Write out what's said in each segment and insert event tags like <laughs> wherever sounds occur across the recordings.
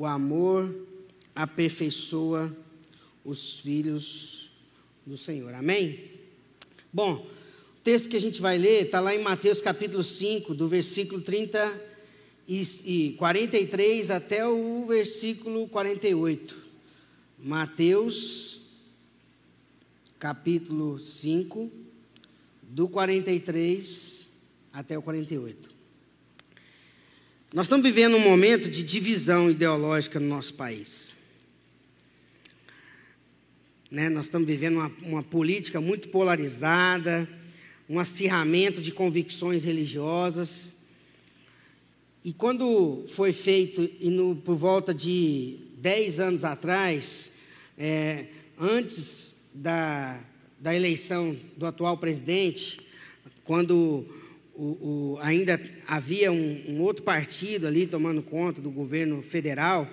o amor aperfeiçoa os filhos do Senhor. Amém? Bom, o texto que a gente vai ler está lá em Mateus capítulo 5, do versículo 30 e 43 até o versículo 48. Mateus capítulo 5, do 43 até o 48. Nós estamos vivendo um momento de divisão ideológica no nosso país. Né? Nós estamos vivendo uma, uma política muito polarizada, um acirramento de convicções religiosas. E quando foi feito, e no, por volta de 10 anos atrás, é, antes da, da eleição do atual presidente, quando o, o, ainda havia um, um, outro partido ali tomando conta do governo federal,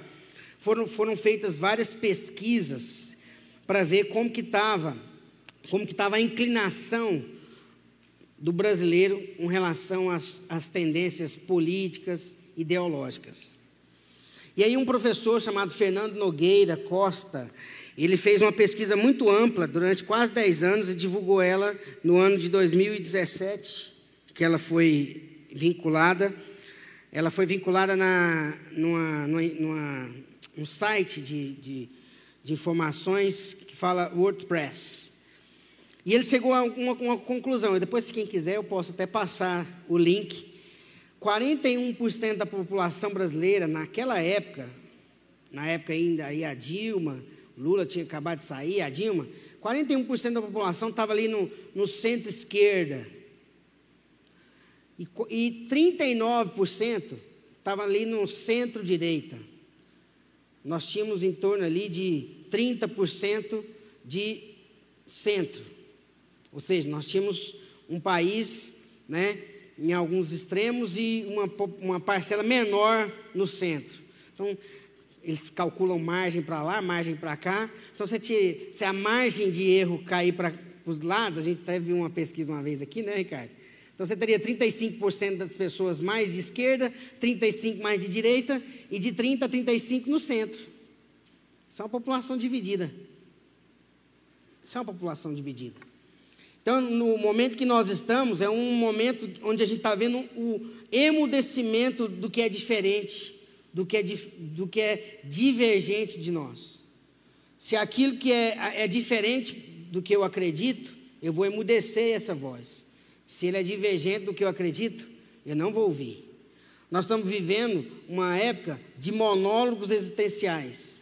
foram, foram feitas várias pesquisas para ver como que estava, como que estava a inclinação do brasileiro em relação às, às tendências políticas, ideológicas. E aí um professor chamado Fernando Nogueira Costa, ele fez uma pesquisa muito ampla durante quase 10 anos e divulgou ela no ano de 2017, que ela foi vinculada. Ela foi vinculada na, numa, numa, numa um site de, de, de, informações que fala WordPress. E ele chegou a uma, uma conclusão, depois, se quem quiser, eu posso até passar o link. 41% da população brasileira, naquela época, na época ainda aí a Dilma, Lula tinha acabado de sair, a Dilma, 41% da população estava ali no, no centro-esquerda. E, e 39% estava ali no centro-direita. Nós tínhamos em torno ali de 30% de centro. Ou seja, nós tínhamos um país, né, em alguns extremos e uma, uma parcela menor no centro. Então, eles calculam margem para lá, margem para cá. Então, se, te, se, a margem de erro cair para os lados, a gente teve uma pesquisa uma vez aqui, né, Ricardo? Então, você teria 35% das pessoas mais de esquerda, 35% mais de direita, e de 30% a 35% no centro. Isso é uma população dividida. Isso é uma população dividida. Então, no momento que nós estamos, é um momento onde a gente está vendo o emudecimento do que é diferente do que é, do que é divergente de nós. Se aquilo que é, é diferente do que eu acredito, eu vou emudecer essa voz. Se ele é divergente do que eu acredito, eu não vou ouvir. Nós estamos vivendo uma época de monólogos existenciais,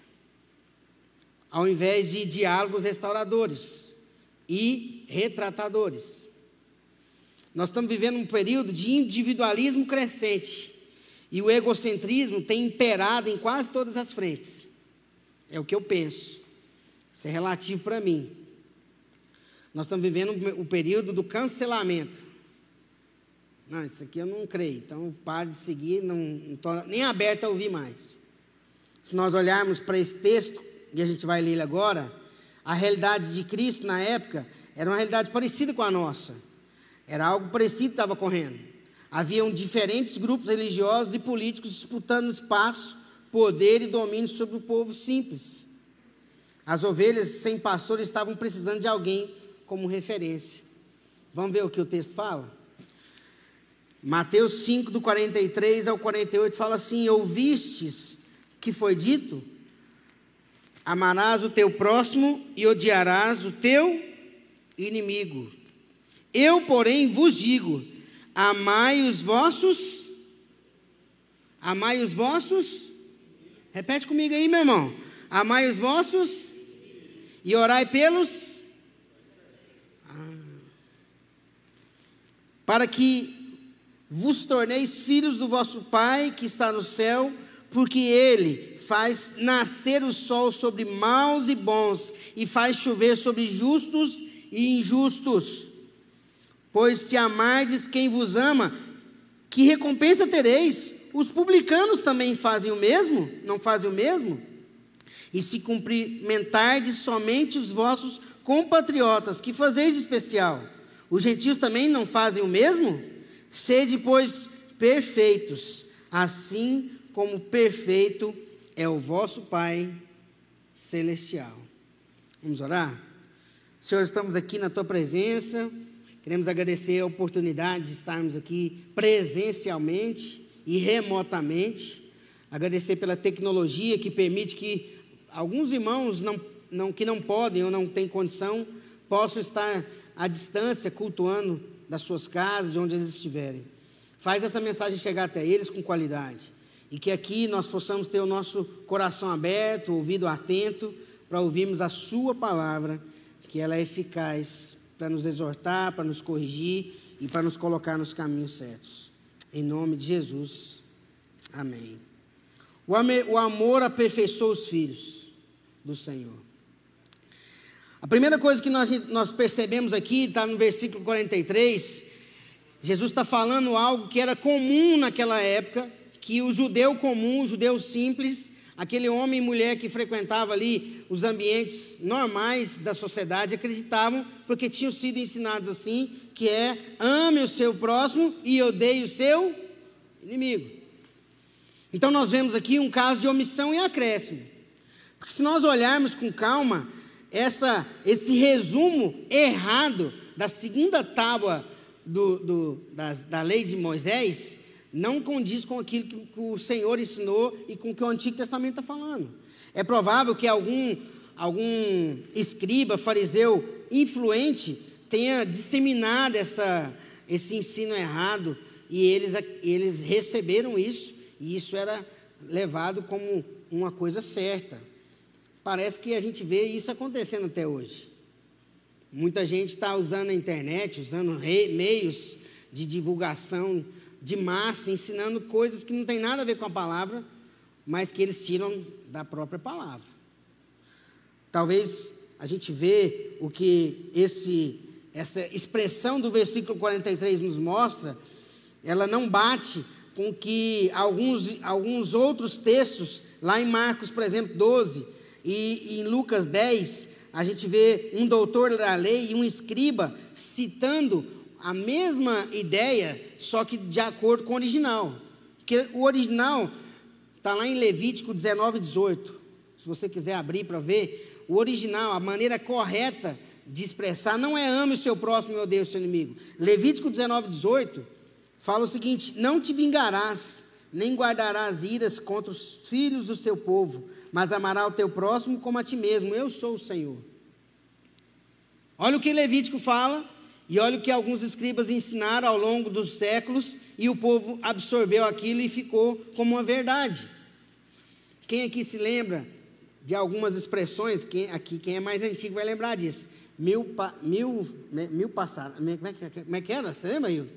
ao invés de diálogos restauradores e retratadores. Nós estamos vivendo um período de individualismo crescente, e o egocentrismo tem imperado em quase todas as frentes. É o que eu penso. Isso é relativo para mim. Nós estamos vivendo o período do cancelamento. Não, isso aqui eu não creio, então pare de seguir, não estou nem aberto a ouvir mais. Se nós olharmos para esse texto, e a gente vai ler ele agora, a realidade de Cristo na época era uma realidade parecida com a nossa. Era algo parecido que estava correndo. Haviam diferentes grupos religiosos e políticos disputando espaço, poder e domínio sobre o povo simples. As ovelhas sem pastor estavam precisando de alguém como referência. Vamos ver o que o texto fala? Mateus 5, do 43 ao 48, fala assim: Ouvistes que foi dito? Amarás o teu próximo e odiarás o teu inimigo. Eu, porém, vos digo: Amai os vossos. Amai os vossos. Repete comigo aí, meu irmão. Amai os vossos. E orai pelos. Para que vos torneis filhos do vosso Pai que está no céu, porque Ele faz nascer o sol sobre maus e bons, e faz chover sobre justos e injustos. Pois se amardes quem vos ama, que recompensa tereis? Os publicanos também fazem o mesmo? Não fazem o mesmo? E se cumprimentardes somente os vossos compatriotas, que fazeis especial? Os gentios também não fazem o mesmo? Sede, pois, perfeitos, assim como perfeito é o vosso Pai celestial. Vamos orar? Senhor, estamos aqui na tua presença. Queremos agradecer a oportunidade de estarmos aqui presencialmente e remotamente. Agradecer pela tecnologia que permite que alguns irmãos não, não, que não podem ou não têm condição possam estar à distância cultuando das suas casas, de onde eles estiverem. Faz essa mensagem chegar até eles com qualidade. E que aqui nós possamos ter o nosso coração aberto, ouvido atento, para ouvirmos a Sua palavra, que ela é eficaz para nos exortar, para nos corrigir e para nos colocar nos caminhos certos. Em nome de Jesus. Amém. O amor aperfeiçoou os filhos do Senhor. A primeira coisa que nós, nós percebemos aqui, está no versículo 43, Jesus está falando algo que era comum naquela época, que o judeu comum, o judeu simples, aquele homem e mulher que frequentava ali os ambientes normais da sociedade, acreditavam, porque tinham sido ensinados assim, que é ame o seu próximo e odeie o seu inimigo. Então nós vemos aqui um caso de omissão e acréscimo. Porque se nós olharmos com calma, essa, esse resumo errado da segunda tábua do, do, das, da lei de Moisés não condiz com aquilo que, que o Senhor ensinou e com o que o Antigo Testamento está falando. É provável que algum, algum escriba, fariseu influente tenha disseminado essa, esse ensino errado e eles, eles receberam isso e isso era levado como uma coisa certa. Parece que a gente vê isso acontecendo até hoje. Muita gente está usando a internet, usando meios de divulgação de massa, ensinando coisas que não tem nada a ver com a palavra, mas que eles tiram da própria palavra. Talvez a gente vê o que esse, essa expressão do versículo 43 nos mostra, ela não bate com que alguns, alguns outros textos, lá em Marcos, por exemplo, 12, e, em Lucas 10, a gente vê um doutor da lei e um escriba citando a mesma ideia, só que de acordo com o original. Porque o original está lá em Levítico 19, 18. Se você quiser abrir para ver, o original, a maneira correta de expressar, não é ame o seu próximo e odeie o seu inimigo. Levítico 19, 18 fala o seguinte: Não te vingarás, nem guardarás iras contra os filhos do seu povo, mas amará o teu próximo como a ti mesmo. Eu sou o Senhor. Olha o que Levítico fala, e olha o que alguns escribas ensinaram ao longo dos séculos, e o povo absorveu aquilo e ficou como uma verdade. Quem aqui se lembra de algumas expressões? Quem, aqui, quem é mais antigo vai lembrar disso. Mil, pa, mil, mil passarás. Como, é, como é que era? Você lembra, Hilton?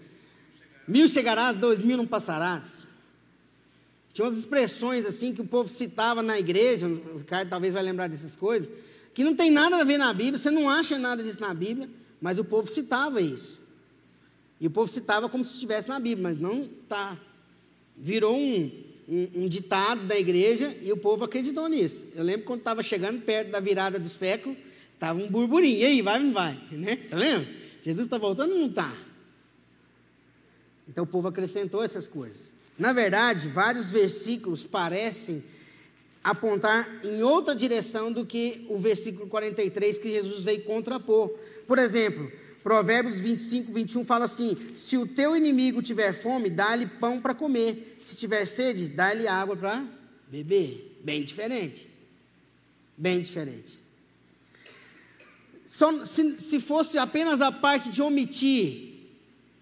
Mil chegarás, dois mil não passarás. Tinha umas expressões assim que o povo citava na igreja, o Ricardo talvez vai lembrar dessas coisas, que não tem nada a ver na Bíblia, você não acha nada disso na Bíblia, mas o povo citava isso. E o povo citava como se estivesse na Bíblia, mas não está. Virou um, um, um, ditado da igreja e o povo acreditou nisso. Eu lembro quando estava chegando perto da virada do século, estava um burburinho. E aí, vai ou não vai? <laughs> Né? Você lembra? Jesus está voltando ou não está? Então o povo acrescentou essas coisas. Na verdade, vários versículos parecem apontar em outra direção do que o versículo 43 que Jesus veio contrapor. Por exemplo, Provérbios 25, 21 fala assim: Se o teu inimigo tiver fome, dá-lhe pão para comer. Se tiver sede, dá-lhe água para beber. Bem diferente. Bem diferente. Só, se, se fosse apenas a parte de omitir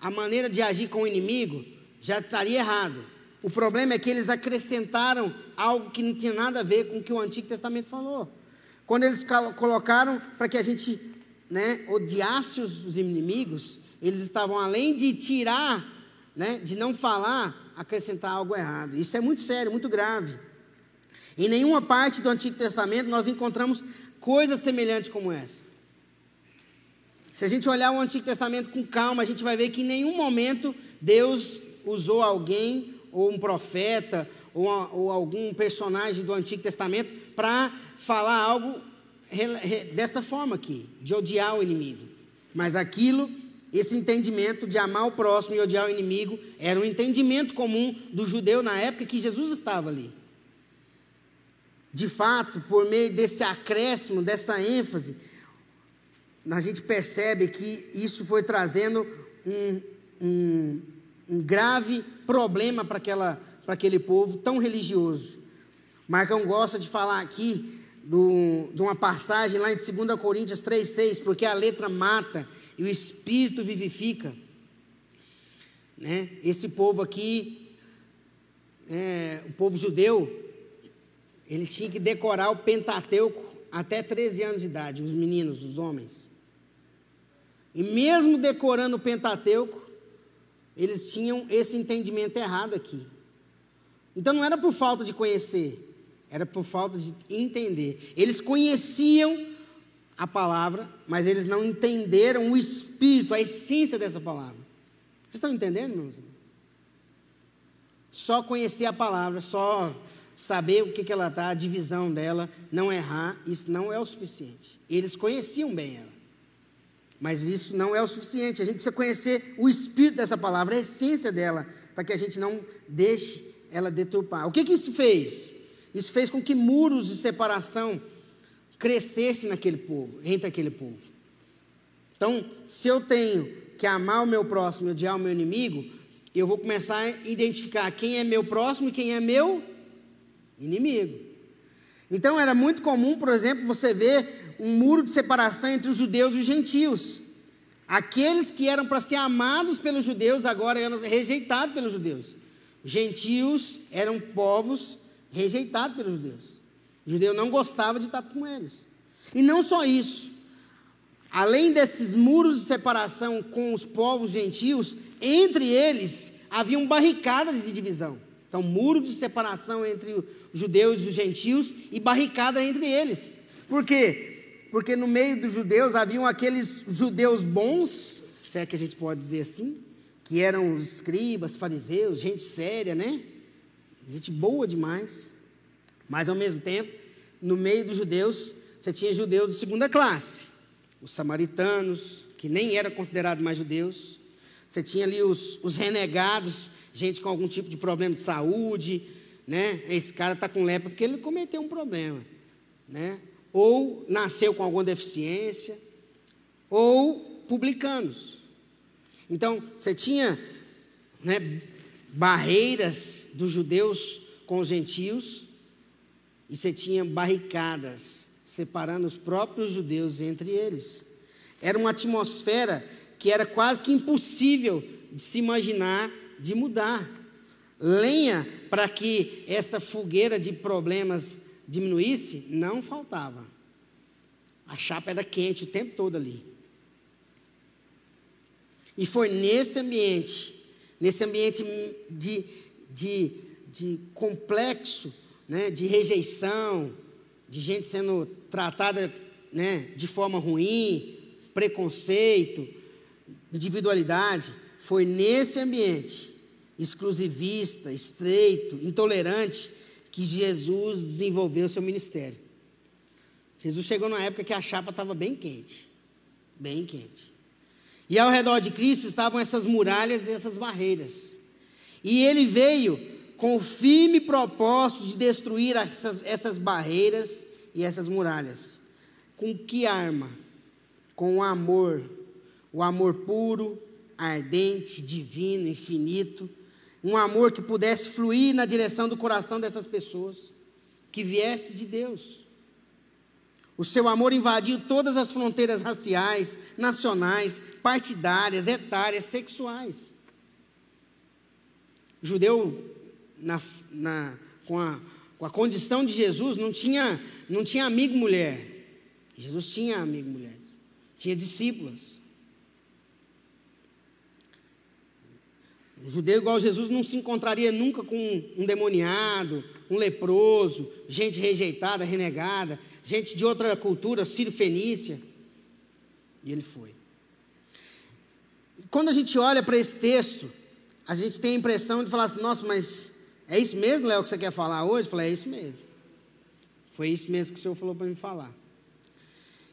a maneira de agir com o inimigo, já estaria errado. O problema é que eles acrescentaram algo que não tinha nada a ver com o que o Antigo Testamento falou. Quando eles colocaram para que a gente né, odiasse os inimigos, eles estavam além de tirar, né, de não falar, acrescentar algo errado. Isso é muito sério, muito grave. Em nenhuma parte do Antigo Testamento nós encontramos coisas semelhantes como essa. Se a gente olhar o Antigo Testamento com calma, a gente vai ver que em nenhum momento Deus usou alguém, ou um profeta, ou, ou algum personagem do Antigo Testamento, para falar algo dessa forma aqui, de odiar o inimigo. Mas aquilo, esse entendimento de amar o próximo e odiar o inimigo, era um entendimento comum do judeu na época que Jesus estava ali. de fato, por meio desse acréscimo, dessa ênfase, a gente percebe que isso foi trazendo um, um, um grave problema para aquele povo tão religioso. Marcão gosta de falar aqui do, de uma passagem lá em 2 Coríntios 3,6, porque a letra mata e o espírito vivifica. Né? Esse povo aqui, é, o povo judeu, ele tinha que decorar o Pentateuco até 13 anos de idade, os meninos, os homens. E mesmo decorando o Pentateuco, eles tinham esse entendimento errado aqui. Então não era por falta de conhecer, era por falta de entender. Eles conheciam a palavra, mas eles não entenderam o espírito, a essência dessa palavra. Vocês estão entendendo, meus irmãos? Só conhecer a palavra, só saber o que, que ela está, a divisão dela, não errar, isso não é o suficiente. Eles conheciam bem ela. Mas isso não é o suficiente. A gente precisa conhecer o espírito dessa palavra, a essência dela, para que a gente não deixe ela deturpar. O que, que isso fez? Isso fez com que muros de separação crescessem naquele povo, entre aquele povo. Então, se eu tenho que amar o meu próximo e odiar o meu inimigo, eu vou começar a identificar quem é meu próximo e quem é meu inimigo. Então era muito comum, por exemplo, você ver um muro de separação entre os judeus e os gentios. Aqueles que eram para ser amados pelos judeus agora eram rejeitados pelos judeus. Gentios eram povos rejeitados pelos judeus. O judeu não gostava de estar com eles. E não só isso. Além desses muros de separação com os povos gentios, entre eles haviam barricadas de divisão. Então, muro de separação entre os judeus e os gentios e barricada entre eles. Por quê? Porque no meio dos judeus haviam aqueles judeus bons, se é que a gente pode dizer assim, que eram os escribas, fariseus, gente séria, né? Gente boa demais. Mas ao mesmo tempo, no meio dos judeus, você tinha judeus de segunda classe, os samaritanos, que nem eram considerados mais judeus. Você tinha ali os, os renegados, gente com algum tipo de problema de saúde, né? Esse cara está com lepra porque ele cometeu um problema, né? Ou nasceu com alguma deficiência, ou publicanos. Então, você tinha né, barreiras dos judeus com os gentios, e você tinha barricadas separando os próprios judeus entre eles. Era uma atmosfera que era quase que impossível de se imaginar de mudar. Lenha para que essa fogueira de problemas diminuísse, não faltava. A chapa era quente o tempo todo ali. E foi nesse ambiente, nesse ambiente de, de, de complexo, né, de rejeição, de gente sendo tratada né, de forma ruim, preconceito, individualidade foi nesse ambiente exclusivista, estreito, intolerante, que Jesus desenvolveu seu ministério. Jesus chegou numa época que a chapa estava bem quente, bem quente. E ao redor de Cristo estavam essas muralhas e essas barreiras. E ele veio com o firme propósito de destruir essas, essas barreiras e essas muralhas. Com que arma? Com o amor, o amor puro, ardente, divino, infinito, um amor que pudesse fluir na direção do coração dessas pessoas, que viesse de Deus. O seu amor invadiu todas as fronteiras raciais, nacionais, partidárias, etárias, sexuais. O judeu, na, na, com, a, com a condição de Jesus, não tinha, não tinha amigo mulher. Jesus tinha amigo mulher, tinha discípulas. Judeu igual Jesus não se encontraria nunca com um demoniado, um leproso, gente rejeitada, renegada, gente de outra cultura, sírio-fenícia. E ele foi. Quando a gente olha para esse texto, a gente tem a impressão de falar assim: nossa, mas é isso mesmo, Léo, que você quer falar hoje? Eu falei: é isso mesmo. Foi isso mesmo que o Senhor falou para me falar.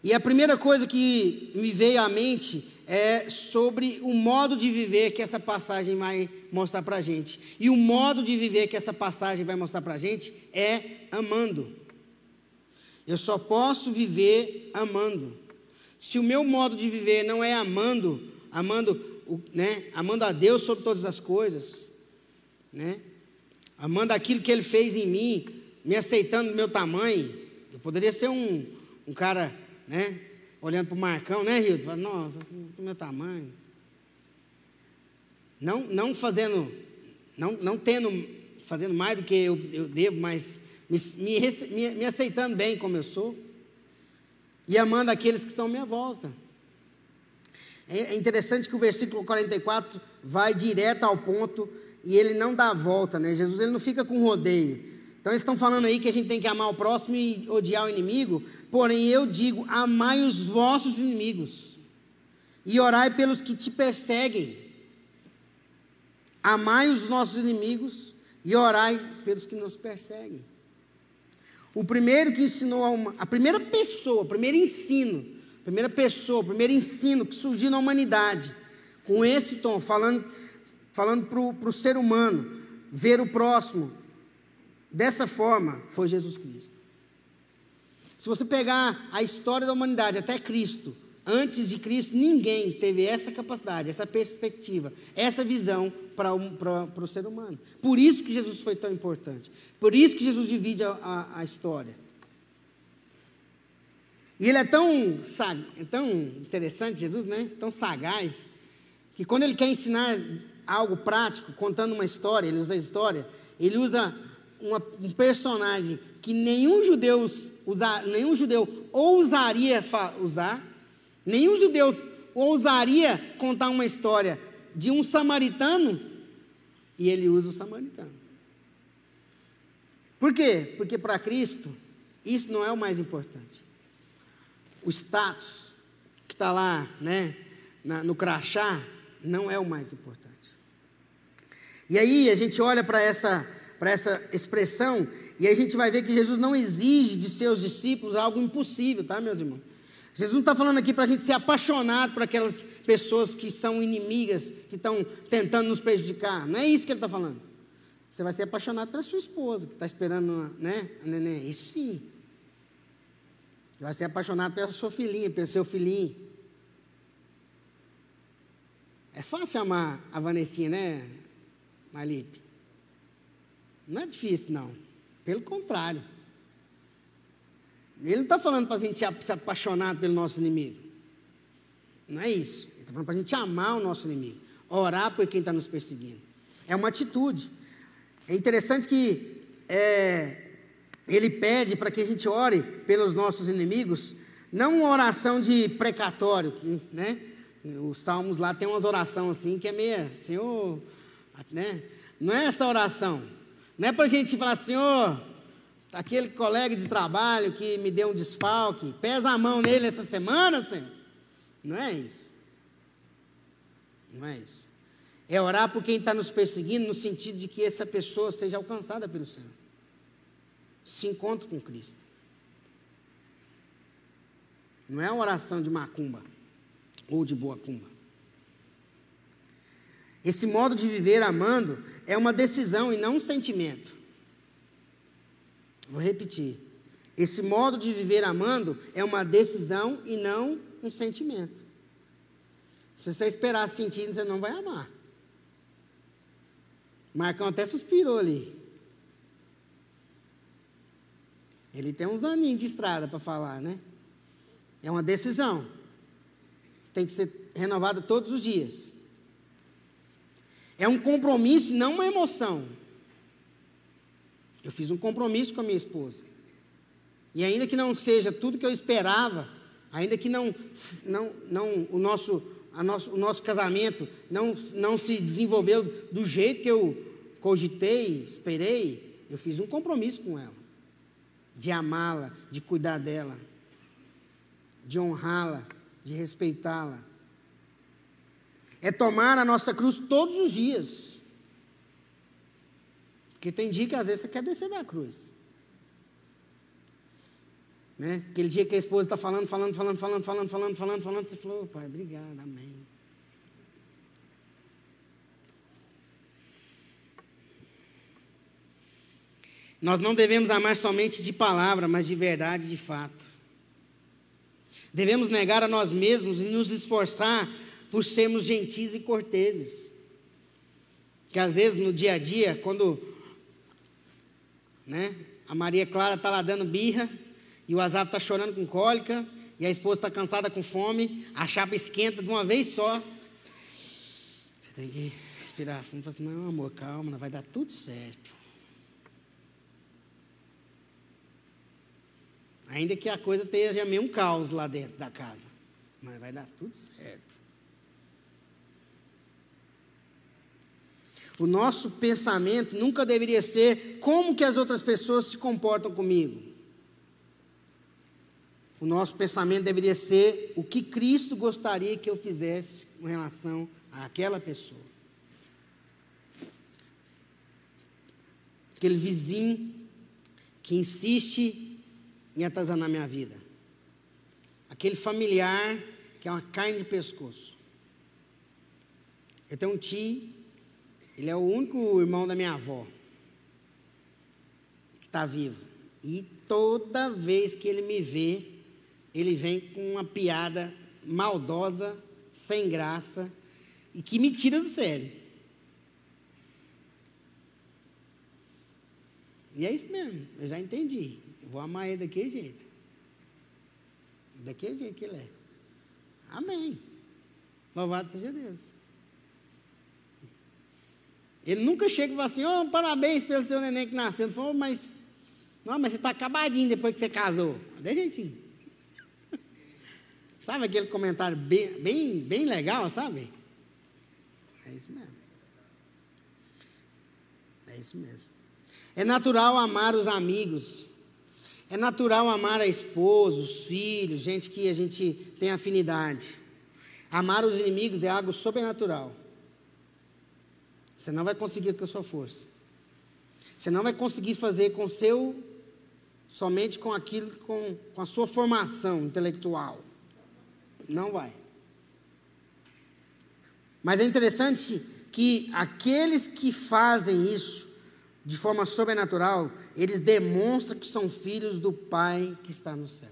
E a primeira coisa que me veio à mente é sobre o modo de viver que essa passagem vai mostrar para a gente. E o modo de viver que essa passagem vai mostrar para a gente é amando. Eu só posso viver amando. Se o meu modo de viver não é amando, amando, né, amando a Deus sobre todas as coisas, né, amando aquilo que Ele fez em mim, me aceitando do meu tamanho, eu poderia ser um, um cara, né, olhando para o Marcão, né, Rio? Falando, nossa, do meu tamanho. Não, não fazendo, não, não tendo, fazendo mais do que eu, eu devo, mas me, me, me aceitando bem como eu sou e amando aqueles que estão à minha volta. É, é interessante que o versículo 44 vai direto ao ponto e ele não dá a volta, né? Jesus ele não fica com rodeio. Então eles estão falando aí que a gente tem que amar o próximo e odiar o inimigo, porém eu digo: amai os vossos inimigos e orai pelos que te perseguem. Amai os nossos inimigos e orai pelos que nos perseguem. O primeiro que ensinou a, uma, a primeira pessoa, o primeiro ensino, a primeira pessoa, o primeiro ensino que surgiu na humanidade, com esse tom, falando, falando para o ser humano, ver o próximo, dessa forma, foi Jesus Cristo. Se você pegar a história da humanidade até Cristo, Antes de Cristo, ninguém teve essa capacidade, essa perspectiva, essa visão para para o ser humano. Por isso que Jesus foi tão importante. Por isso que Jesus divide a, a, a história. E ele é tão, é tão interessante, Jesus, né? Tão sagaz, que quando ele quer ensinar algo prático, contando uma história, ele usa a história, ele usa uma, um personagem que nenhum judeu, usa, nenhum judeu ousaria usar, Nenhum judeu ousaria contar uma história de um samaritano e ele usa o samaritano. Por quê? Porque para Cristo isso não é o mais importante. O status que está lá, né, na, no crachá, não é o mais importante. E aí a gente olha para essa, para essa expressão e a gente vai ver que Jesus não exige de seus discípulos algo impossível, tá, meus irmãos? Jesus não está falando aqui para a gente ser apaixonado por aquelas pessoas que são inimigas, que estão tentando nos prejudicar. Não é isso que ele está falando. Você vai ser apaixonado pela sua esposa, que está esperando né, a neném. Isso sim. Você vai ser apaixonado pela sua filhinha, pelo seu filhinho. É fácil amar a Vanessinha, né, Malipe? Não é difícil, não. Pelo contrário. Ele não está falando para a gente se apaixonar pelo nosso inimigo. Não é isso. Ele está falando para a gente amar o nosso inimigo. Orar por quem está nos perseguindo. É uma atitude. É interessante que é, ele pede para que a gente ore pelos nossos inimigos, não uma oração de precatório, né? Os salmos lá tem umas orações assim que é meia, Senhor, né? Não é essa oração. Não é para a gente falar, Senhor, aquele colega de trabalho que me deu um desfalque, pesa a mão nele essa semana, Senhor. Não é isso. Não é isso. É orar por quem está nos perseguindo, no sentido de que essa pessoa seja alcançada pelo Senhor. Se encontre com Cristo. Não é uma oração de macumba ou de boa cumba. Esse modo de viver amando é uma decisão e não um sentimento. Vou repetir. Esse modo de viver amando é uma decisão e não um sentimento. Se você esperar sentindo, você não vai amar. Marcão até suspirou ali. Ele tem uns aninhos de estrada para falar, né? É uma decisão. Tem que ser renovada todos os dias. É um compromisso, não uma emoção. Eu fiz um compromisso com a minha esposa. E ainda que não seja tudo que eu esperava, ainda que não, não, não o, nosso, nosso, o nosso casamento não, não se desenvolveu do jeito que eu cogitei, esperei, eu fiz um compromisso com ela. De amá-la, de cuidar dela, de honrá-la, de respeitá-la. É tomar a nossa cruz todos os dias. Porque tem dia que às vezes você quer descer da cruz. Né? Aquele dia que a esposa está falando, falando, falando, falando, falando, falando, falando, falando, você falou, pai, obrigado, amém. Nós não devemos amar somente de palavra, mas de verdade, de fato. Devemos negar a nós mesmos e nos esforçar por sermos gentis e corteses. Que às vezes no dia a dia, quando né, a Maria Clara está lá dando birra e o Azar está chorando com cólica e a esposa está cansada com fome, a chapa esquenta de uma vez só. Você tem que respirar fundo e falar assim, não amor, calma, vai dar tudo certo. Ainda que a coisa esteja meio um caos lá dentro da casa. Mas vai dar tudo certo. O nosso pensamento nunca deveria ser como que as outras pessoas se comportam comigo. O nosso pensamento deveria ser o que Cristo gostaria que eu fizesse com relação àquela pessoa. Aquele vizinho que insiste em atazanar minha vida. Aquele familiar que é uma carne de pescoço. Eu tenho um tio ele é o único irmão da minha avó que está vivo. E toda vez que ele me vê, ele vem com uma piada maldosa, sem graça e que me tira do sério. E é isso mesmo, eu já entendi. Eu vou amar ele daquele jeito. Daquele jeito que ele é. Amém. Louvado seja Deus. Ele nunca chega e fala assim, oh, parabéns pelo seu neném que nasceu. Ele falou, mas, não, mas você está acabadinho depois que você casou. De jeitinho. <laughs> sabe aquele comentário bem, bem, bem legal, sabe? É isso mesmo. É isso mesmo. É natural amar os amigos. É natural amar a esposa, os filhos, gente que a gente tem afinidade. Amar os inimigos é algo sobrenatural. Você não vai conseguir com a sua força. Você não vai conseguir fazer com seu somente com aquilo com, com a sua formação intelectual. Não vai. Mas é interessante que aqueles que fazem isso de forma sobrenatural, eles demonstram que são filhos do Pai que está no céu.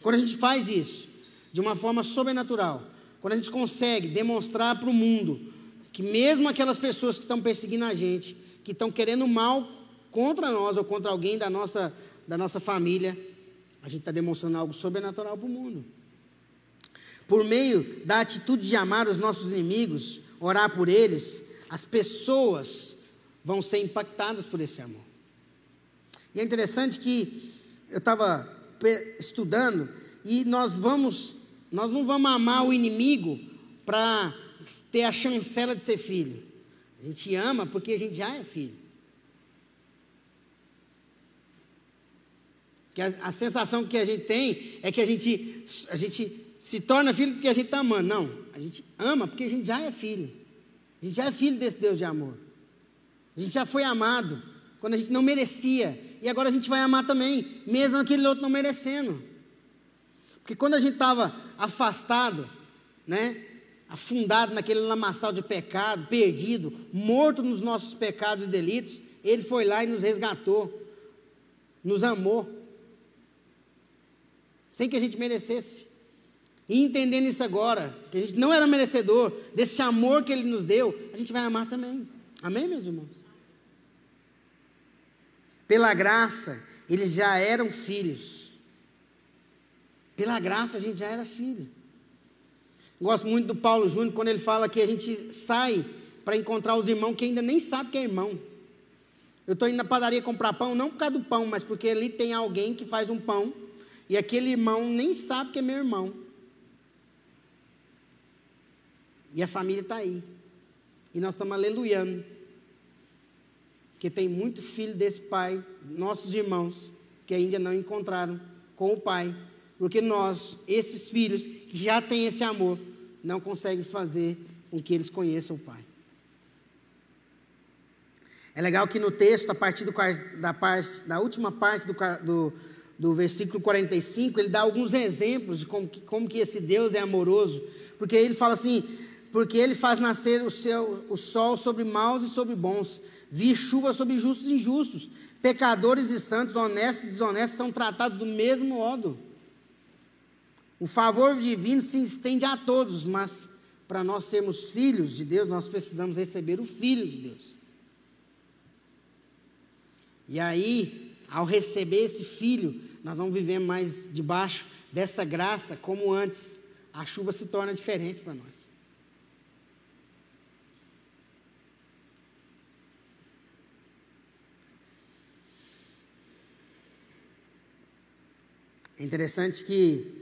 Quando a gente faz isso de uma forma sobrenatural, quando a gente consegue demonstrar para o mundo que mesmo aquelas pessoas que estão perseguindo a gente, que estão querendo mal contra nós ou contra alguém da nossa, da nossa família, a gente está demonstrando algo sobrenatural para o mundo. Por meio da atitude de amar os nossos inimigos, orar por eles, as pessoas vão ser impactadas por esse amor. E é interessante que eu estava estudando e nós vamos, nós não vamos amar o inimigo para ter a chancela de ser filho. A gente ama porque a gente já é filho. Que a, a, sensação que a gente tem é que a gente, a gente se torna filho porque a gente está amando. Não, a gente ama porque a gente já é filho. A gente já é filho desse Deus de amor. A gente já foi amado quando a gente não merecia. E agora a gente vai amar também, mesmo aquele outro não merecendo. Porque quando a gente estava afastado, né? Afundado naquele lamaçal de pecado, perdido, morto nos nossos pecados e delitos, Ele foi lá e nos resgatou, nos amou, sem que a gente merecesse. E entendendo isso agora, que a gente não era merecedor desse amor que Ele nos deu, a gente vai amar também. Amém, meus irmãos? Pela graça, eles já eram filhos. Pela graça, a gente já era filho. Gosto muito do Paulo Júnior quando ele fala que a gente sai para encontrar os irmãos que ainda nem sabe que é irmão. Eu estou indo na padaria comprar pão, não por causa do pão, mas porque ali tem alguém que faz um pão e aquele irmão nem sabe que é meu irmão. E a família está aí. E nós estamos aleluiando. Porque tem muito filho desse pai, nossos irmãos, que ainda não encontraram com o pai porque nós, esses filhos já têm esse amor, não conseguem fazer com que eles conheçam o Pai. É legal que no texto, a partir do, da, parte, da última parte do, do, do, versículo 45, ele dá alguns exemplos de como que, como que esse Deus é amoroso. Porque ele fala assim: porque ele faz nascer o, seu, o sol sobre maus e sobre bons, vir chuva sobre justos e injustos, pecadores e santos, honestos e desonestos são tratados do mesmo modo. O favor divino se estende a todos, mas para nós sermos filhos de Deus, nós precisamos receber o Filho de Deus. E aí, ao receber esse Filho, nós não vivemos mais debaixo dessa graça como antes. A chuva se torna diferente para nós. É interessante que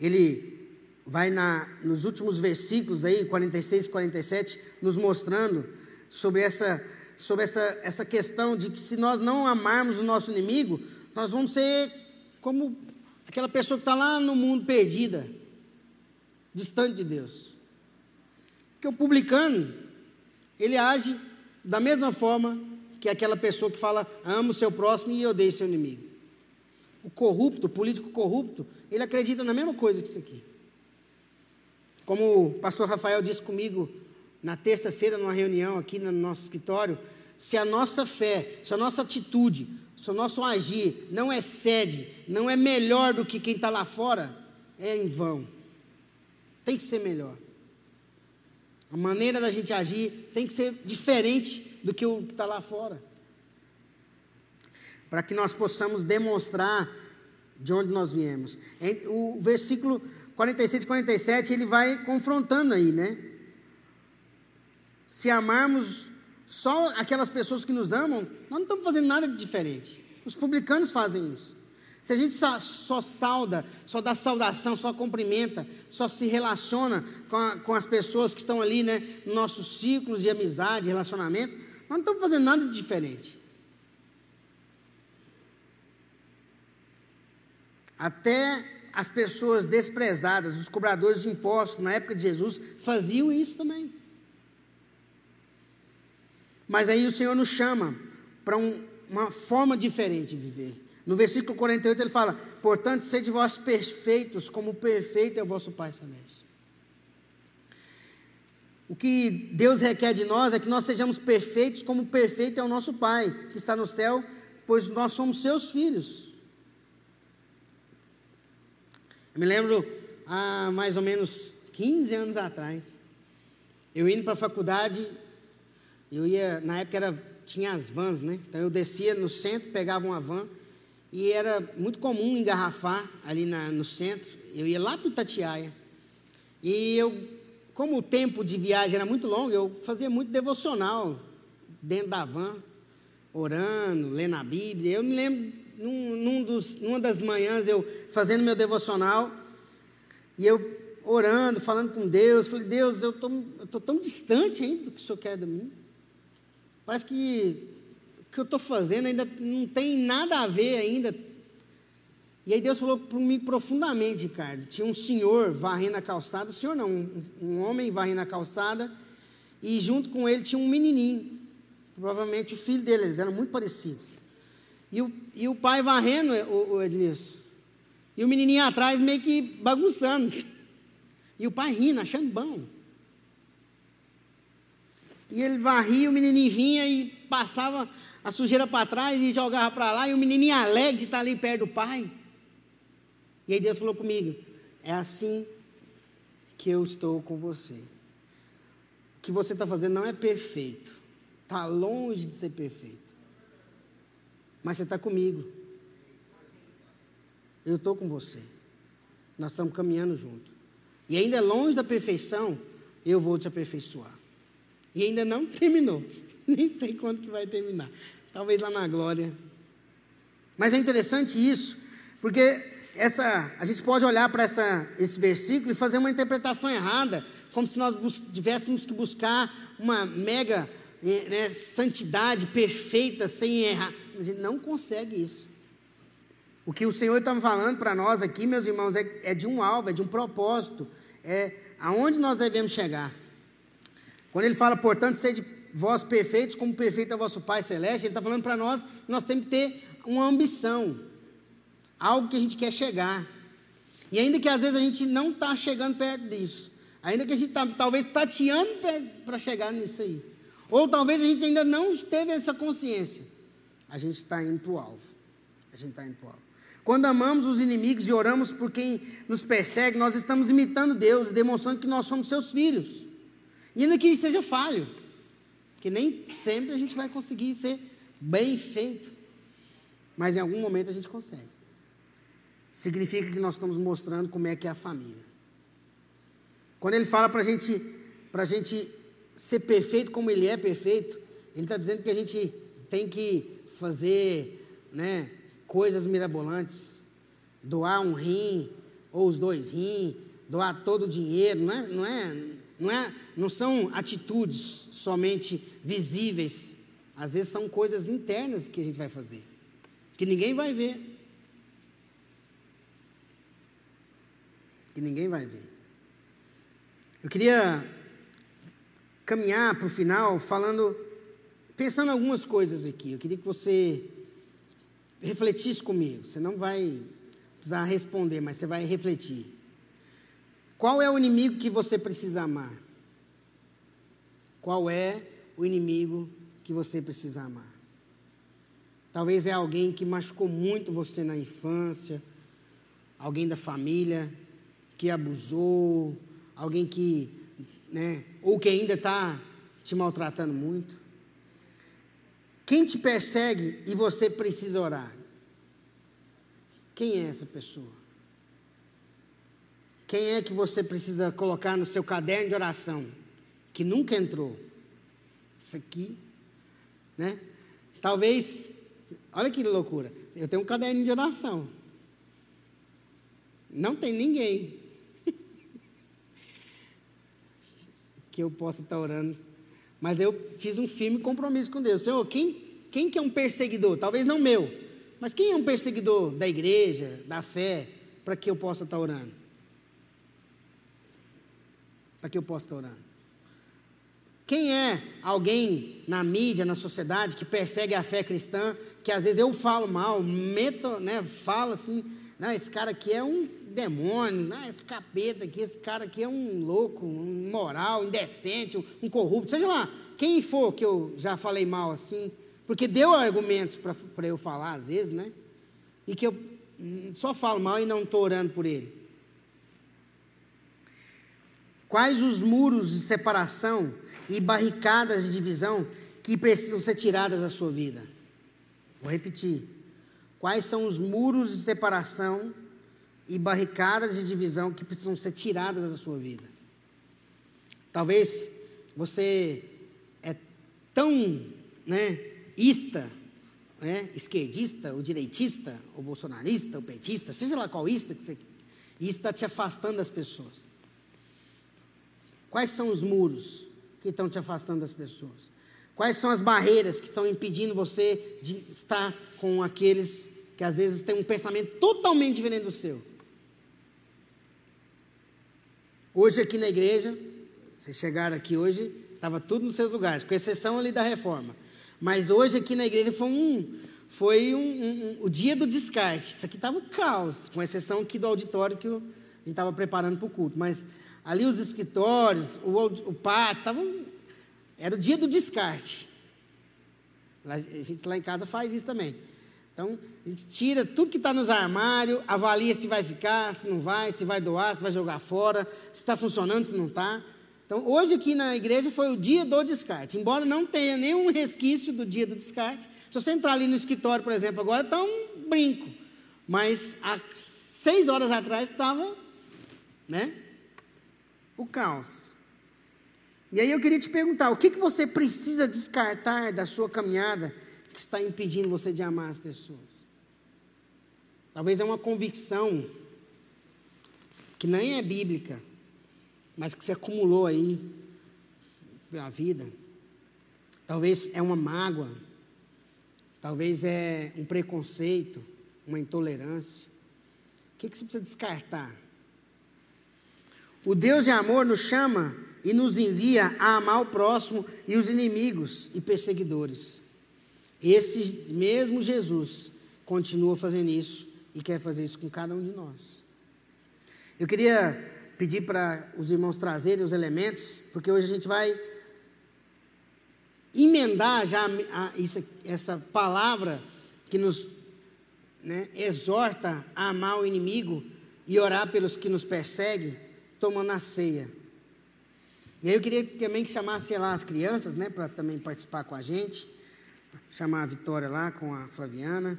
ele vai na, nos últimos versículos aí, 46 e 47, nos mostrando sobre essa, sobre essa, essa questão de que se nós não amarmos o nosso inimigo, nós vamos ser como aquela pessoa que está lá no mundo perdida, distante de Deus. Porque o publicano, ele age da mesma forma que aquela pessoa que fala, ama o seu próximo e odeia seu inimigo. O corrupto, o político corrupto, ele acredita na mesma coisa que isso aqui. Como o pastor Rafael disse comigo na terça-feira, numa reunião aqui no nosso escritório, se a nossa fé, se a nossa atitude, se o nosso agir não excede, não é melhor do que quem está lá fora, é em vão. Tem que ser melhor. A maneira da gente agir tem que ser diferente do que o que está lá fora para que nós possamos demonstrar de onde nós viemos. O versículo 46 e 47, ele vai confrontando aí, né? Se amarmos só aquelas pessoas que nos amam, nós não estamos fazendo nada de diferente. Os publicanos fazem isso. Se a gente só, só sauda, só dá saudação, só cumprimenta, só se relaciona com, a, com as pessoas que estão ali, né, nos nossos ciclos de amizade, relacionamento, nós não estamos fazendo nada de diferente. Até as pessoas desprezadas, os cobradores de impostos na época de Jesus, faziam isso também. Mas aí o Senhor nos chama para um, uma forma diferente de viver. No versículo 48 ele fala: Portanto, sede vós perfeitos, como perfeito é o vosso Pai Celeste. O que Deus requer de nós é que nós sejamos perfeitos, como perfeito é o nosso Pai, que está no céu, pois nós somos seus filhos. Eu me lembro há mais ou menos 15 anos atrás, eu indo para a faculdade, eu ia, na época era, tinha as vans, né? Então eu descia no centro, pegava uma van, e era muito comum engarrafar ali na, no centro. Eu ia lá para o Tatiaia. E eu, como o tempo de viagem era muito longo, eu fazia muito devocional dentro da van, orando, lendo a Bíblia. Eu me lembro num, num dos, numa das manhãs, eu fazendo meu devocional, e eu orando, falando com Deus, falei, Deus, eu estou tão distante ainda do que o Senhor quer de mim. Parece que o que eu estou fazendo ainda não tem nada a ver ainda. E aí Deus falou comigo profundamente, Ricardo. Tinha um senhor varrendo a calçada, senhor não, um, um homem varrendo a calçada, e junto com ele tinha um menininho, provavelmente o filho dele, eles eram muito parecidos. E o, e o pai varrendo o, o Ednilson. E o menininho atrás meio que bagunçando. E o pai rindo, achando bom. E ele varria, o menininho vinha e passava a sujeira para trás e jogava para lá. E o menininho alegre de estar ali perto do pai. E aí Deus falou comigo: É assim que eu estou com você. O que você está fazendo não é perfeito. Está longe de ser perfeito mas você está comigo. Eu estou com você. Nós estamos caminhando junto. E ainda é longe da perfeição, eu vou te aperfeiçoar. E ainda não <laughs> terminou. Nem sei quando que vai terminar. Talvez lá na glória. Mas é interessante isso, porque essa, a gente pode olhar para esse versículo e fazer uma interpretação errada, como se nós tivéssemos que buscar uma mega né, santidade perfeita, sem errar. A gente não consegue isso. O que o Senhor está falando para nós aqui, meus irmãos, é, é, de um alvo, é de um propósito, é aonde nós devemos chegar. Quando ele fala, portanto, sede vós perfeitos, como perfeito é vosso Pai Celeste, ele está falando para nós que nós temos que ter uma ambição, algo que a gente quer chegar. E ainda que às vezes a gente não está chegando perto disso, Ainda que a gente tá, talvez tateando para chegar nisso aí. Ou talvez a gente ainda não teve essa consciência. A gente está indo para o alvo. A gente está indo para o alvo. Quando amamos os inimigos e oramos por quem nos persegue, nós estamos imitando Deus, demonstrando que nós somos seus filhos. E ainda que seja falho, que nem sempre a gente vai conseguir ser bem feito, mas em algum momento a gente consegue. Significa que nós estamos mostrando como é que é a família. Quando ele fala para gente, a gente ser perfeito como ele é perfeito, ele está dizendo que a gente tem que fazer né, coisas mirabolantes, doar um rim, ou os dois rins, doar todo o dinheiro, não é, não é, não é, não são atitudes somente visíveis, às vezes são coisas internas que a gente vai fazer, que ninguém vai ver. Que ninguém vai ver. Eu queria caminhar para o final falando, pensando algumas coisas aqui. Eu queria que você refletisse comigo. Você não vai precisar responder, mas você vai refletir. Qual é o inimigo que você precisa amar? Qual é o inimigo que você precisa amar? Talvez é alguém que machucou muito você na infância, alguém da família que abusou, alguém que, né, ou que ainda está te maltratando muito. Quem te persegue e você precisa orar? Quem é essa pessoa? Quem é que você precisa colocar no seu caderno de oração? Que nunca entrou. Isso aqui, né? Talvez, olha que loucura. Eu tenho um caderno de oração. Não tem ninguém. Que eu possa estar orando. Mas eu fiz um firme compromisso com Deus. Senhor, quem, quem que é um perseguidor? Talvez não meu mas quem é um perseguidor da igreja, da fé, para que eu possa estar orando? Para que eu possa estar orando? Quem é alguém na mídia, na sociedade, que persegue a fé cristã, que às vezes eu falo mal, meto, né, falo assim, não, esse cara aqui é um demônio, não, esse capeta aqui, esse cara aqui é um louco, um imoral, indecente, um, um corrupto, seja lá, quem for que eu já falei mal assim, porque deu argumentos para eu falar, às vezes, né? E que eu só falo mal e não estou orando por ele. Quais os muros de separação e barricadas de divisão que precisam ser tiradas da sua vida? Vou repetir. Quais são os muros de separação e barricadas de divisão que precisam ser tiradas da sua vida? Talvez você é tão, né, ista, né, esquerdista, ou direitista, ou bolsonarista, ou petista, seja lá qual ista que você. Isso está te afastando das pessoas. Quais são os muros que estão te afastando das pessoas? Quais são as barreiras que estão impedindo você de estar com aqueles que às vezes têm um pensamento totalmente diferente do seu? Hoje aqui na igreja, vocês chegaram aqui hoje, estava tudo nos seus lugares, com exceção ali da reforma. Mas hoje aqui na igreja foi um, foi um, um, um o dia do descarte. Isso aqui estava um caos, com exceção aqui do auditório que a gente estava preparando para o culto. Mas ali os escritórios, o, o pátio, tava, era o dia do descarte. a gente lá em casa faz isso também. Então, a gente tira tudo que está nos armários, avalia se vai ficar, se não vai, se vai doar, se vai jogar fora, se está funcionando, se não está. Então, hoje aqui na igreja foi o dia do descarte. Embora não tenha nenhum resquício do dia do descarte. Se você entrar ali no escritório, por exemplo, agora está um brinco. Mas há seis horas atrás estava, né? O caos. E aí eu queria te perguntar: o que, que você precisa descartar da sua caminhada que está impedindo você de amar as pessoas? Talvez é uma convicção que nem é bíblica, mas que se acumulou aí pela vida. Talvez é uma mágoa, talvez é um preconceito, uma intolerância. O que, que você precisa descartar? O Deus de amor nos chama e nos envia a amar o próximo e os inimigos e perseguidores. Esse mesmo Jesus continua fazendo isso e quer fazer isso com cada um de nós. Eu queria pedir para os irmãos trazerem os elementos, porque hoje a gente vai emendar já a, isso, essa palavra que nos né, exorta a amar o inimigo e orar pelos que nos perseguem, tomando a ceia. E aí eu queria também que chamasse lá as crianças, né, para também participar com a gente, chamar a Vitória lá com a Flaviana.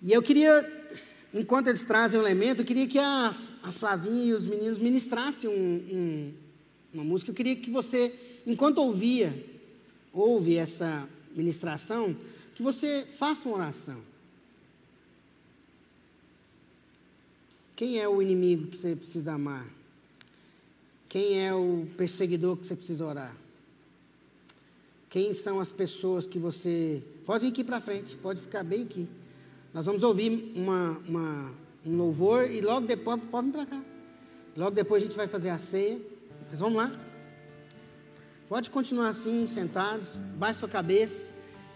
E eu queria, enquanto eles trazem o elemento, eu queria que a, a Flavinha e os meninos ministrassem um, um, uma música. Eu queria que você, enquanto ouvia, ouve essa ministração, que você faça uma oração. Quem é o inimigo que você precisa amar? Quem é o perseguidor que você precisa orar? Quem são as pessoas que você. Pode vir aqui para frente, pode ficar bem aqui. Nós vamos ouvir uma, uma, um louvor e logo depois. Pode vir para cá. Logo depois a gente vai fazer a ceia. Mas vamos lá. Pode continuar assim, sentados, baixe sua cabeça.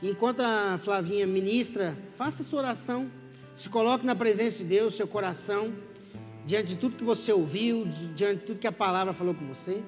Enquanto a Flavinha ministra, faça sua oração. Se coloque na presença de Deus, seu coração, diante de tudo que você ouviu, diante de tudo que a palavra falou com você.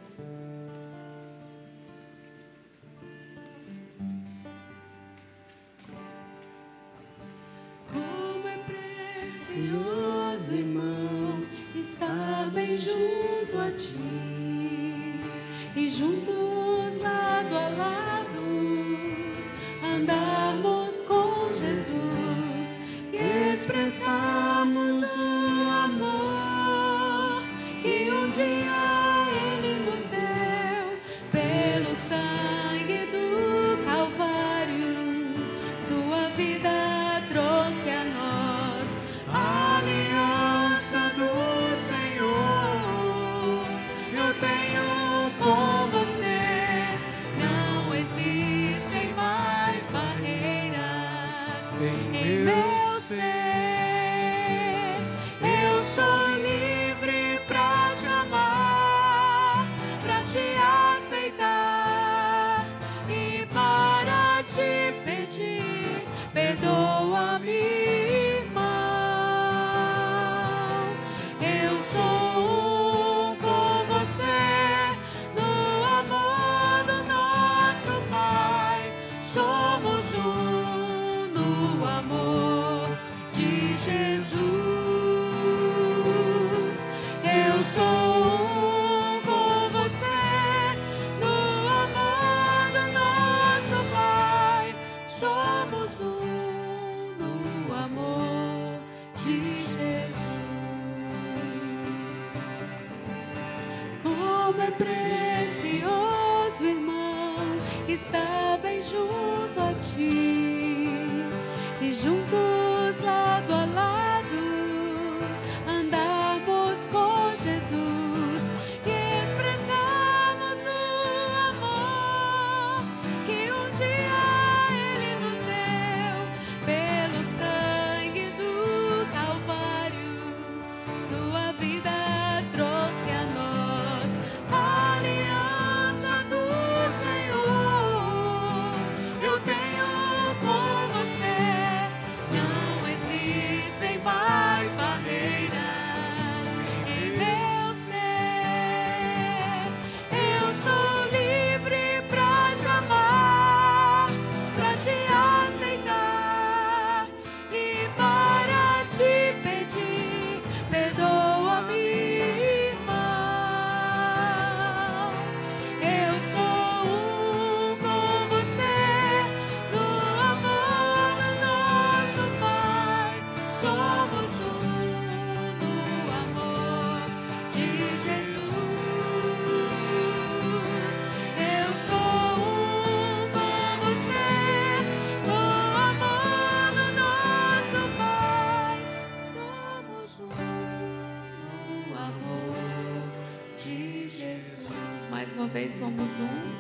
Somos um.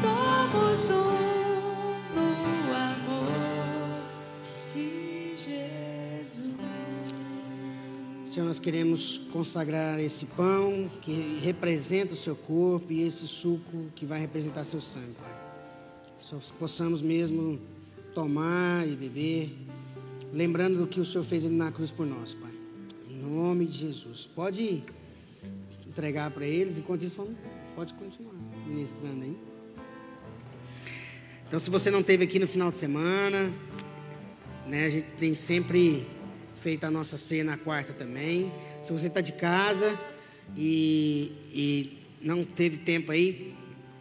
Somos um no amor de Jesus. Senhor, nós queremos consagrar esse pão que representa o seu corpo e esse suco que vai representar seu sangue, Pai. Só possamos mesmo tomar e beber, lembrando do que o Senhor fez na cruz por nós, Pai. Em Em nome de Jesus. Pode entregar para eles, enquanto isso, vamos, pode continuar ministrando aí. Então, se você não esteve aqui no final de semana, né, a gente tem sempre feito a nossa ceia na quarta também. Se você está de casa e, e não teve tempo aí,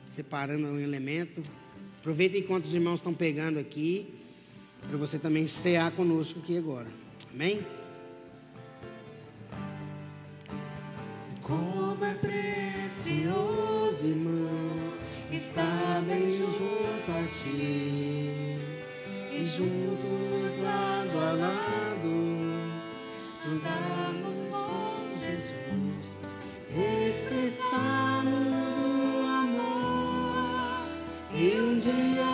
separando um elemento, aproveita enquanto os irmãos estão pegando aqui, para você também cear conosco aqui agora. Amém? Precioso, irmão, estar bem junto a ti e juntos lado a lado andarmos com Jesus, expressarmos o amor que um dia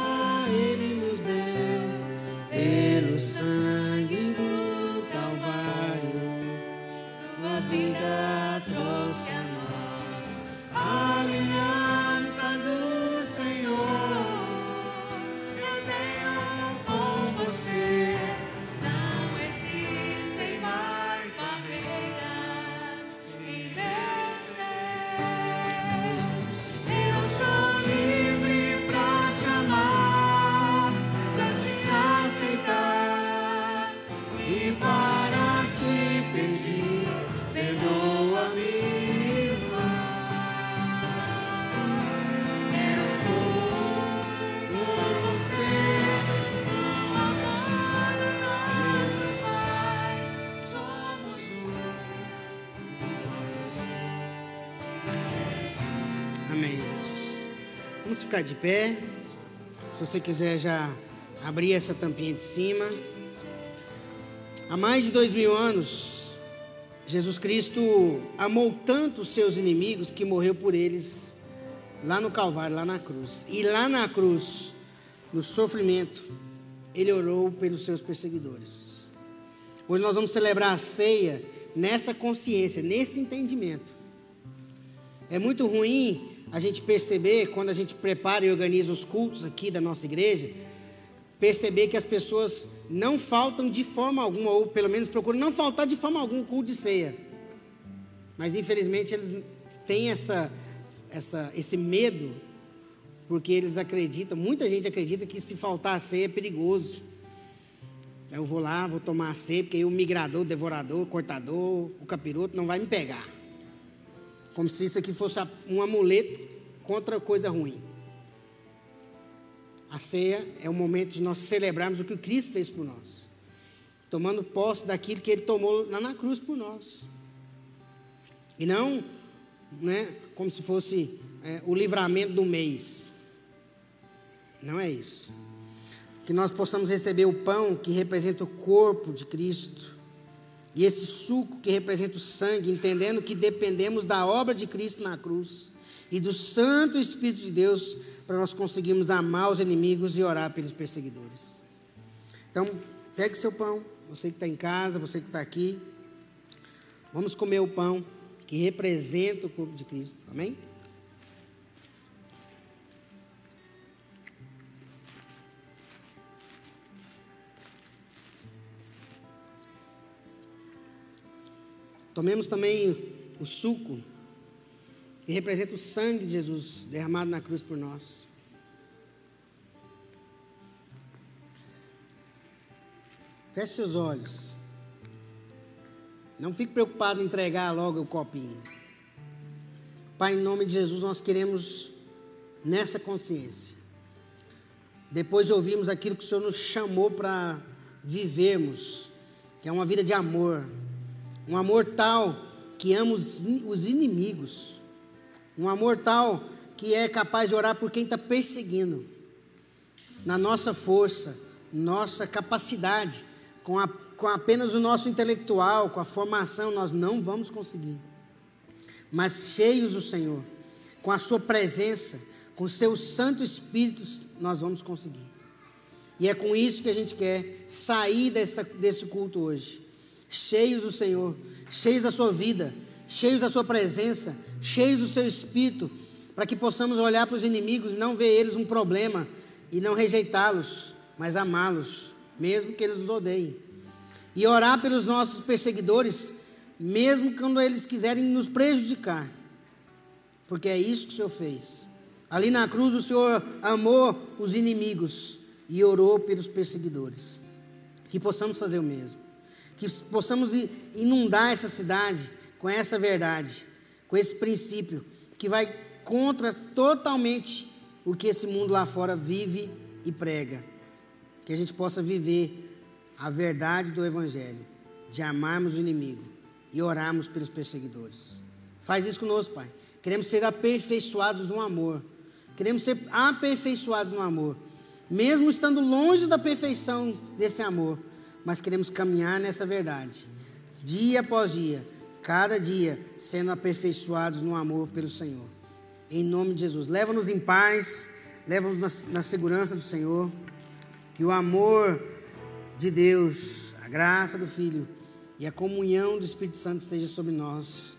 Vamos ficar de pé. Se você quiser já abrir essa tampinha de cima. Há mais de dois mil anos, Jesus Cristo amou tanto os seus inimigos que morreu por eles lá no Calvário, lá na cruz. E lá na cruz, no sofrimento, ele orou pelos seus perseguidores. Hoje nós vamos celebrar a ceia nessa consciência, nesse entendimento. É muito ruim a gente perceber, quando a gente prepara e organiza os cultos aqui da nossa igreja, perceber que as pessoas não faltam de forma alguma, ou pelo menos procuram não faltar de forma alguma o culto de ceia. Mas infelizmente eles têm essa, essa, esse medo, porque eles acreditam, muita gente acredita que se faltar a ceia é perigoso. Eu vou lá, vou tomar a ceia, porque aí o migrador, o devorador, o cortador, o capiroto não vai me pegar. Como se isso aqui fosse um amuleto contra coisa ruim. A ceia é o momento de nós celebrarmos o que Cristo fez por nós. Tomando posse daquilo que Ele tomou lá na cruz por nós. E não né, como se fosse é, o livramento do mês. Não é isso. Que nós possamos receber o pão que representa o corpo de Cristo. E esse suco que representa o sangue, entendendo que dependemos da obra de Cristo na cruz e do Santo Espírito de Deus para nós conseguirmos amar os inimigos e orar pelos perseguidores. Então, pegue seu pão, você que está em casa, você que está aqui. Vamos comer o pão que representa o corpo de Cristo. Amém? Tomemos também o suco, que representa o sangue de Jesus derramado na cruz por nós. Feche seus olhos. Não fique preocupado em entregar logo o copinho. Pai, em nome de Jesus, nós queremos nessa consciência. Depois de ouvirmos aquilo que o Senhor nos chamou para vivermos, que é uma vida de amor, um amor tal que ama os, os inimigos, um amor tal que é capaz de orar por quem está perseguindo, na nossa força, nossa capacidade, com, a, com apenas o nosso intelectual, com a formação, nós não vamos conseguir. Mas cheios do Senhor, com a Sua presença, com o Seu Santo Espírito, nós vamos conseguir. E é com isso que a gente quer sair dessa, desse culto hoje. Cheios do Senhor, cheios da Sua vida, cheios da Sua presença, cheios do Seu Espírito, para que possamos olhar para os inimigos e não ver eles um problema e não rejeitá-los, mas amá-los, mesmo que eles nos odeiem. E orar pelos nossos perseguidores, mesmo quando eles quiserem nos prejudicar, porque é isso que o Senhor fez. Ali na cruz, o Senhor amou os inimigos e orou pelos perseguidores. Que possamos fazer o mesmo. Que possamos inundar essa cidade com essa verdade, com esse princípio, que vai contra totalmente o que esse mundo lá fora vive e prega. Que a gente possa viver a verdade do Evangelho, de amarmos o inimigo e orarmos pelos perseguidores. Faz isso conosco, Pai. Queremos ser aperfeiçoados no amor. Queremos ser aperfeiçoados no amor. Mesmo estando longe da perfeição desse amor, mas queremos caminhar nessa verdade, dia após dia, cada dia sendo aperfeiçoados no amor pelo Senhor. Em nome de Jesus, leva-nos em paz, leva-nos na, na segurança do Senhor, que o amor de Deus, a graça do Filho e a comunhão do Espírito Santo esteja sobre nós